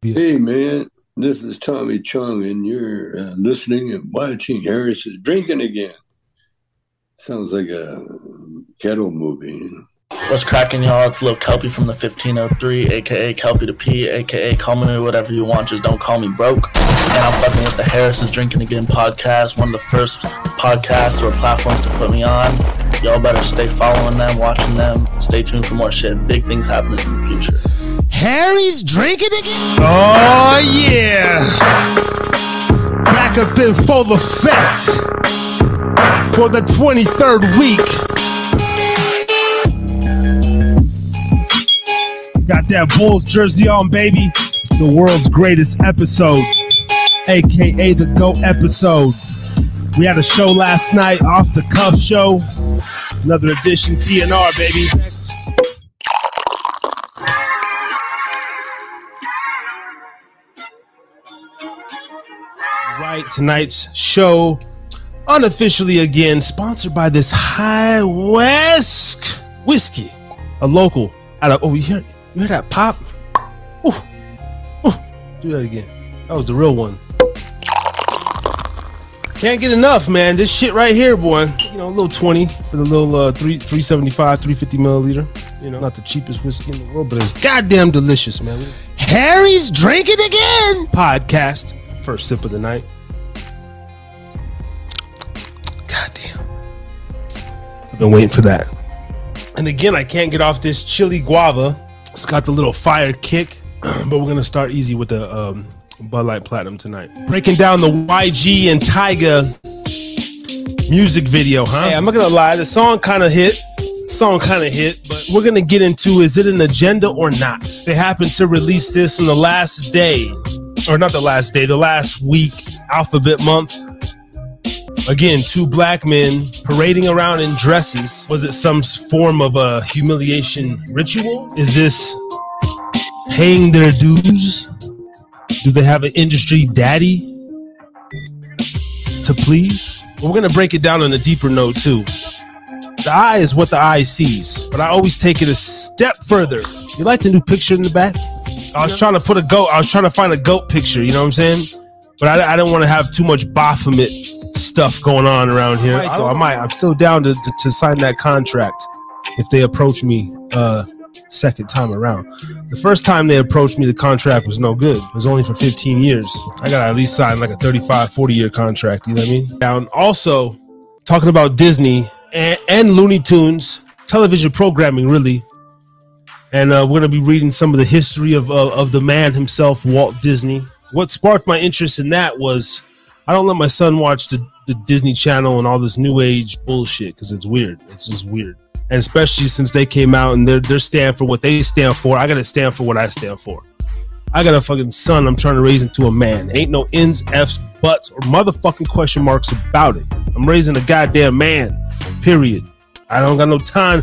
Hey, man, this is Tommy Chong, and you're uh, listening and watching Harris is Drinking Again. Sounds like a ghetto movie. What's cracking, y'all? It's Lil Kelpie from the 1503, aka Kelpie the P, aka call me whatever you want, just don't call me broke. And I'm fucking with the Harris is Drinking Again podcast, one of the first podcasts or platforms to put me on. Y'all better stay following them, watching them. Stay tuned for more shit. Big things happening in the future. Harry's drinking again? Oh, yeah. Back up in full effect for the 23rd week. Got that Bulls jersey on, baby. The world's greatest episode, aka the GO episode. We had a show last night, off the cuff show. Another edition TNR, baby. Right, tonight's show, unofficially again, sponsored by this High West whiskey, a local out of. Oh, you hear, you hear that pop? Ooh, ooh, do that again. That was the real one. Can't get enough, man. This shit right here, boy. You know, a little 20 for the little uh, three, 375, 350 milliliter. You know, not the cheapest whiskey in the world, but it's goddamn delicious, man. Harry's drinking again. Podcast. First sip of the night. Goddamn. I've been waiting for that. And again, I can't get off this chili guava. It's got the little fire kick, but we're gonna start easy with the um, Bud Light Platinum tonight. Breaking down the YG and Tyga music video, huh? Hey, I'm not gonna lie, the song kind of hit. Song kind of hit, but we're gonna get into is it an agenda or not? They happened to release this on the last day, or not the last day, the last week, Alphabet Month. Again, two black men parading around in dresses. Was it some form of a humiliation ritual? Is this paying their dues? Do they have an industry daddy to please? We're gonna break it down on a deeper note too. The eye is what the eye sees, but I always take it a step further. You like the new picture in the back? I was trying to put a goat. I was trying to find a goat picture. You know what I'm saying? But I, I didn't want to have too much Baphomet stuff going on around here. I might. I'm still down to, to, to sign that contract if they approach me uh second time around. The first time they approached me, the contract was no good. It was only for 15 years. I got to at least sign like a 35, 40 year contract. You know what I mean? Now, also talking about Disney and, and Looney Tunes television programming, really. And uh, we're going to be reading some of the history of, of, of the man himself, Walt Disney. What sparked my interest in that was I don't let my son watch the, the Disney Channel and all this new age bullshit because it's weird. It's just weird and especially since they came out and they're they're stand for what they stand for. I gotta stand for what I stand for. I got a fucking son I'm trying to raise into a man. Ain't no ins, f's, buts, or motherfucking question marks about it. I'm raising a goddamn man. Period. I don't got no time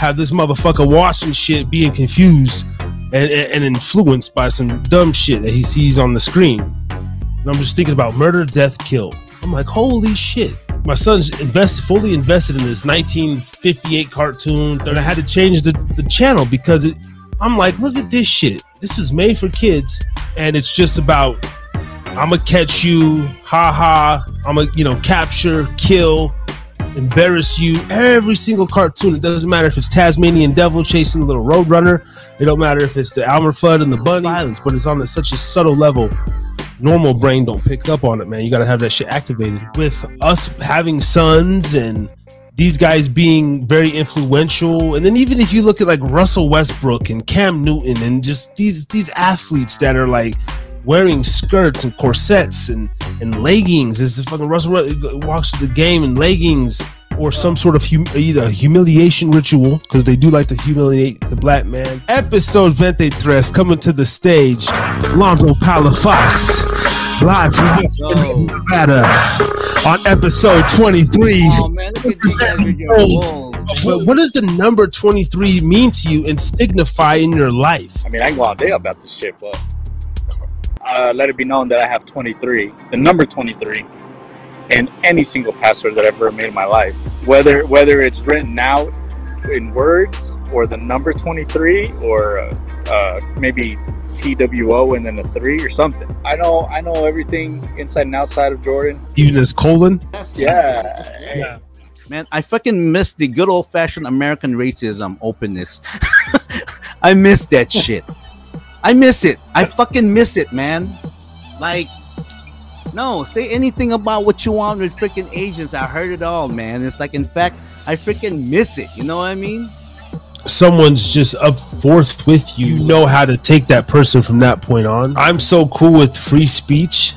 have this motherfucker watching shit being confused and, and, influenced by some dumb shit that he sees on the screen. And I'm just thinking about murder, death, kill. I'm like, holy shit my son's invested fully invested in this 1958 cartoon and i had to change the, the channel because it, i'm like look at this shit this is made for kids and it's just about i'm gonna catch you ha ha i'm gonna you know capture kill embarrass you every single cartoon it doesn't matter if it's tasmanian devil chasing the little roadrunner it don't matter if it's the elmer fudd and the bunny violence but it's on a, such a subtle level normal brain don't pick up on it, man. You got to have that shit activated. With us having sons and these guys being very influential, and then even if you look at like Russell Westbrook and Cam Newton and just these these athletes that are like wearing skirts and corsets and and leggings, is the fucking Russell walks to the game in leggings or some sort of hum- either humiliation ritual because they do like to humiliate the black man. Episode 23 coming to the stage. Lonzo Palafox live from West Nevada on episode 23. Oh man, look at these guys But what does the number 23 mean to you and signify in your life? I mean, I can go all day about this shit, but uh, let it be known that I have 23, the number 23 in any single password that I've ever made in my life. Whether whether it's written out in words or the number 23 or uh, uh, maybe TWO and then a three or something. I know I know everything inside and outside of Jordan. Even his colon. Yeah. Hey, Man, I fucking miss the good old fashioned American racism openness. I miss that shit. I miss it. I fucking miss it, man. Like, no, say anything about what you want with freaking agents. I heard it all, man. It's like, in fact, I freaking miss it. You know what I mean? someone's just up forth with you, you know how to take that person from that point on. I'm so cool with free speech.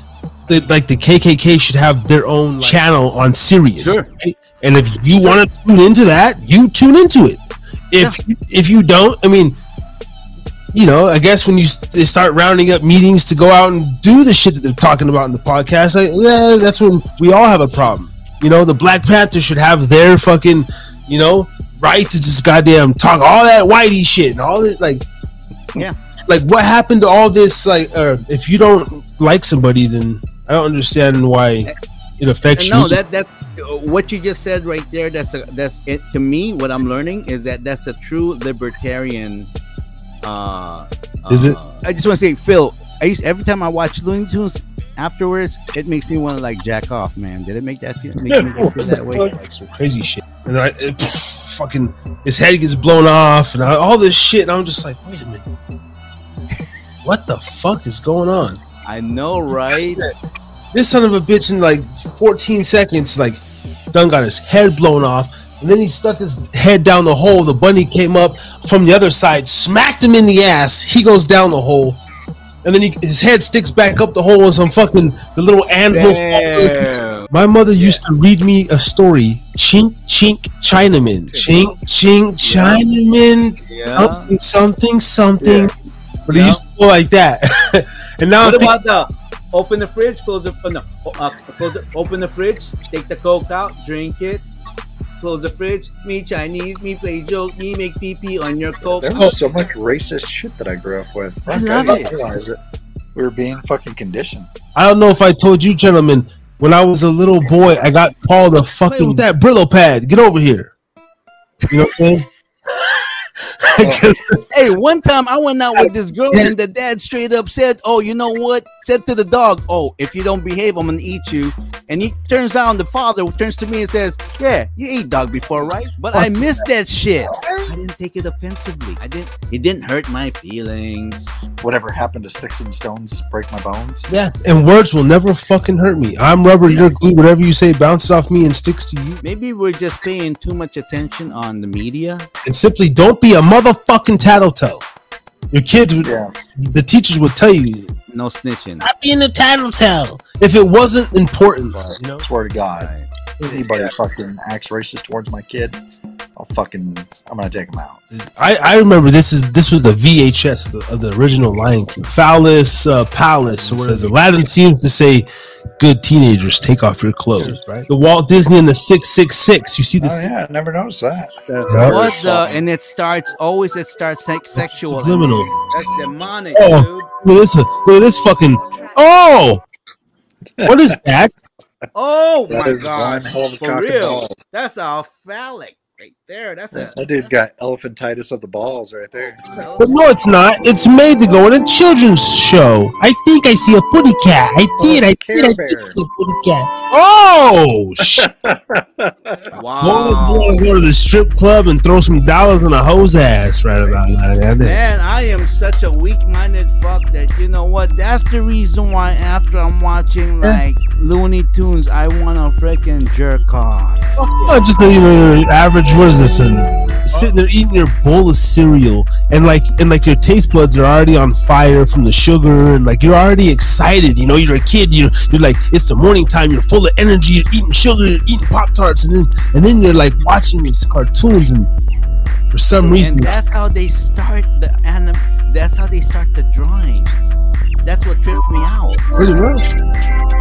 That like the KKK should have their own like, channel on Sirius. Sure. right? And if you want to tune into that, you tune into it. If if you don't, I mean, you know, I guess when you they start rounding up meetings to go out and do the shit that they're talking about in the podcast, like, yeah, that's when we all have a problem. You know, the Black Panther should have their fucking, you know, right to just goddamn talk all that whitey shit and all this like Yeah. like what happened to all this like uh, if you don't like somebody then i don't understand why it affects no, you that that's what you just said right there. That's a that's it to me. What I'm learning is that that's a true libertarian. Uh, Is it? uh, I just want to say, Phil. I used every time I watch Looney Tunes. Afterwards, it makes me want to like jack off, man. Did it make that feel, make, Yeah, make you feel that way? like some crazy shit and I, it, fucking his head gets blown off and I, all this shit and i'm just like wait a minute what the fuck is going on I know, right? this son of a bitch in like 14 seconds like done got his head blown off and then he stuck his head down the hole the bunny came up from the other side smacked him in the ass he goes down the hole and then he, his head sticks back up the hole and some fucking the little anvil Damn. my mother used to read me a story chink chink chinaman chink chink chinaman Yeah. something something something but it used to go like that and now What I'm thinking, about the open the fridge, close it? No, uh, close it. Open the fridge, take the coke out, drink it. Close the fridge. Me Chinese, me play joke, me make pee pee on your coke. There was so much racist shit that I grew up with. I love it. realize it. We were being fucking conditioned. I don't know if I told you, gentlemen, when I was a little boy, I got called a fucking with that Brillo pad. Get over here. You know what I'm saying? Hey, one time I went out with this girl and the dad straight up said, "Oh, you know what?" Said to the dog, "Oh, if you don't behave, I'm gonna eat you." And he turns around, the father turns to me and says, "Yeah, you ate dog before, right?" But I missed that shit. I didn't take it offensively. I didn't. It didn't hurt my feelings. Whatever happened to sticks and stones break my bones. yeah, and words will never fucking hurt me. I'm rubber, you're glue. Whatever you say bounces off me and sticks to you. Maybe we're just paying too much attention on the media. And simply don't be a motherfucking tattletale. Your kids would, Yeah. the teachers would tell you, No snitching. stop being a tattletale. If it wasn't important, But you know. swear to God, Right. anybody fucking acts racist towards my kid, I'll fucking, I'm gonna take him out. I, I remember this is this was the VHS of the, of the original Lion King. Phallus uh, Palace, or says Aladdin seems to say, "Good teenagers, take off your clothes." Right. The Walt Disney and the Six Six Six. You see Oh this? yeah, I never noticed that. Yeah. What the? And it starts always. It starts sex- sexual. Subliminal. That's demonic, Oh. dude. Look at this. Look at this fucking. Oh, what is that? Oh That my god! one hell of a For real, ball. that's all phallic right there. That's a. That dude's got elephantitis of the balls right there. But no, it's not. It's made to go in a children's show. I think I see a putty cat. I oh, did. I Care did. I did see a putty cat. Oh, shit. Always Wow. want to go to the strip club and throw some dollars in a hose ass right about now. yeah, Man, I am such a weak-minded fuck that you know what? That's the reason why after I'm watching like Looney Tunes, I wanna freaking jerk off. Oh, just a, you know, your average. What is this? Sitting there eating your bowl of cereal, and like, and like your taste buds are already on fire from the sugar, and like you're already excited. You know, you're a kid. You're you're like it's the morning time. You're full of energy. You're eating sugar. You're eating pop tarts, and then and then you're like watching these cartoons, and for some reason, And that's how they start the anim. That's how they start the drawing. That's what tripped me out. pretty much.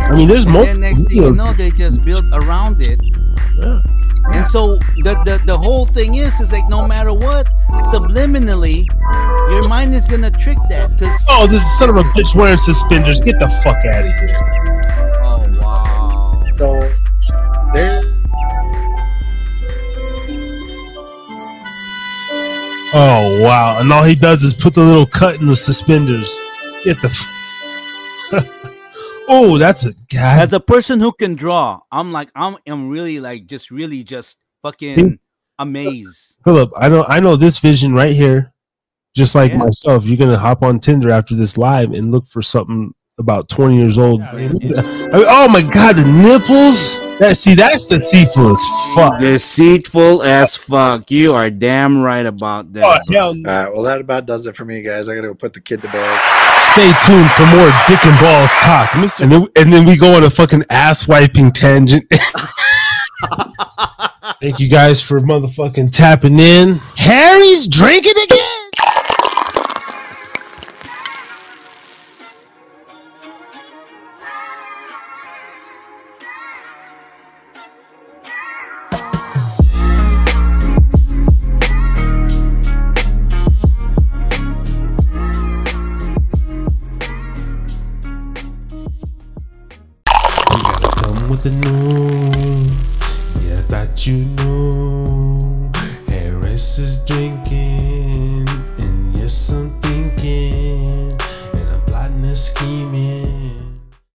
I mean, there's then next thing you know, they just build around it. Yeah. And so the, the the whole thing is is like no matter what, subliminally, your mind is gonna trick that. Cause Oh, this son of a bitch wearing suspenders. Get the fuck out of here. oh wow. So there Oh wow! And all he does is put the little cut in the suspenders. Get the. F- oh, that's a god. As a person who can draw, I'm like I'm I'm really like just really just fucking amazed. Philip, I know I know this vision right here. Just like Yeah. myself, you're gonna hop on Tinder after this live and look for something about 20 years old. I mean, oh my god, the nipples! That see, that's deceitful as fuck. Deceitful as fuck. You are damn right about that. Oh hell no. All right, well, that about does it for me, guys. I gotta go put the kid to bed. Stay tuned for more dick and balls talk. And then and then we go on a fucking ass wiping tangent. Thank you guys for motherfucking tapping in. Harry's drinking again.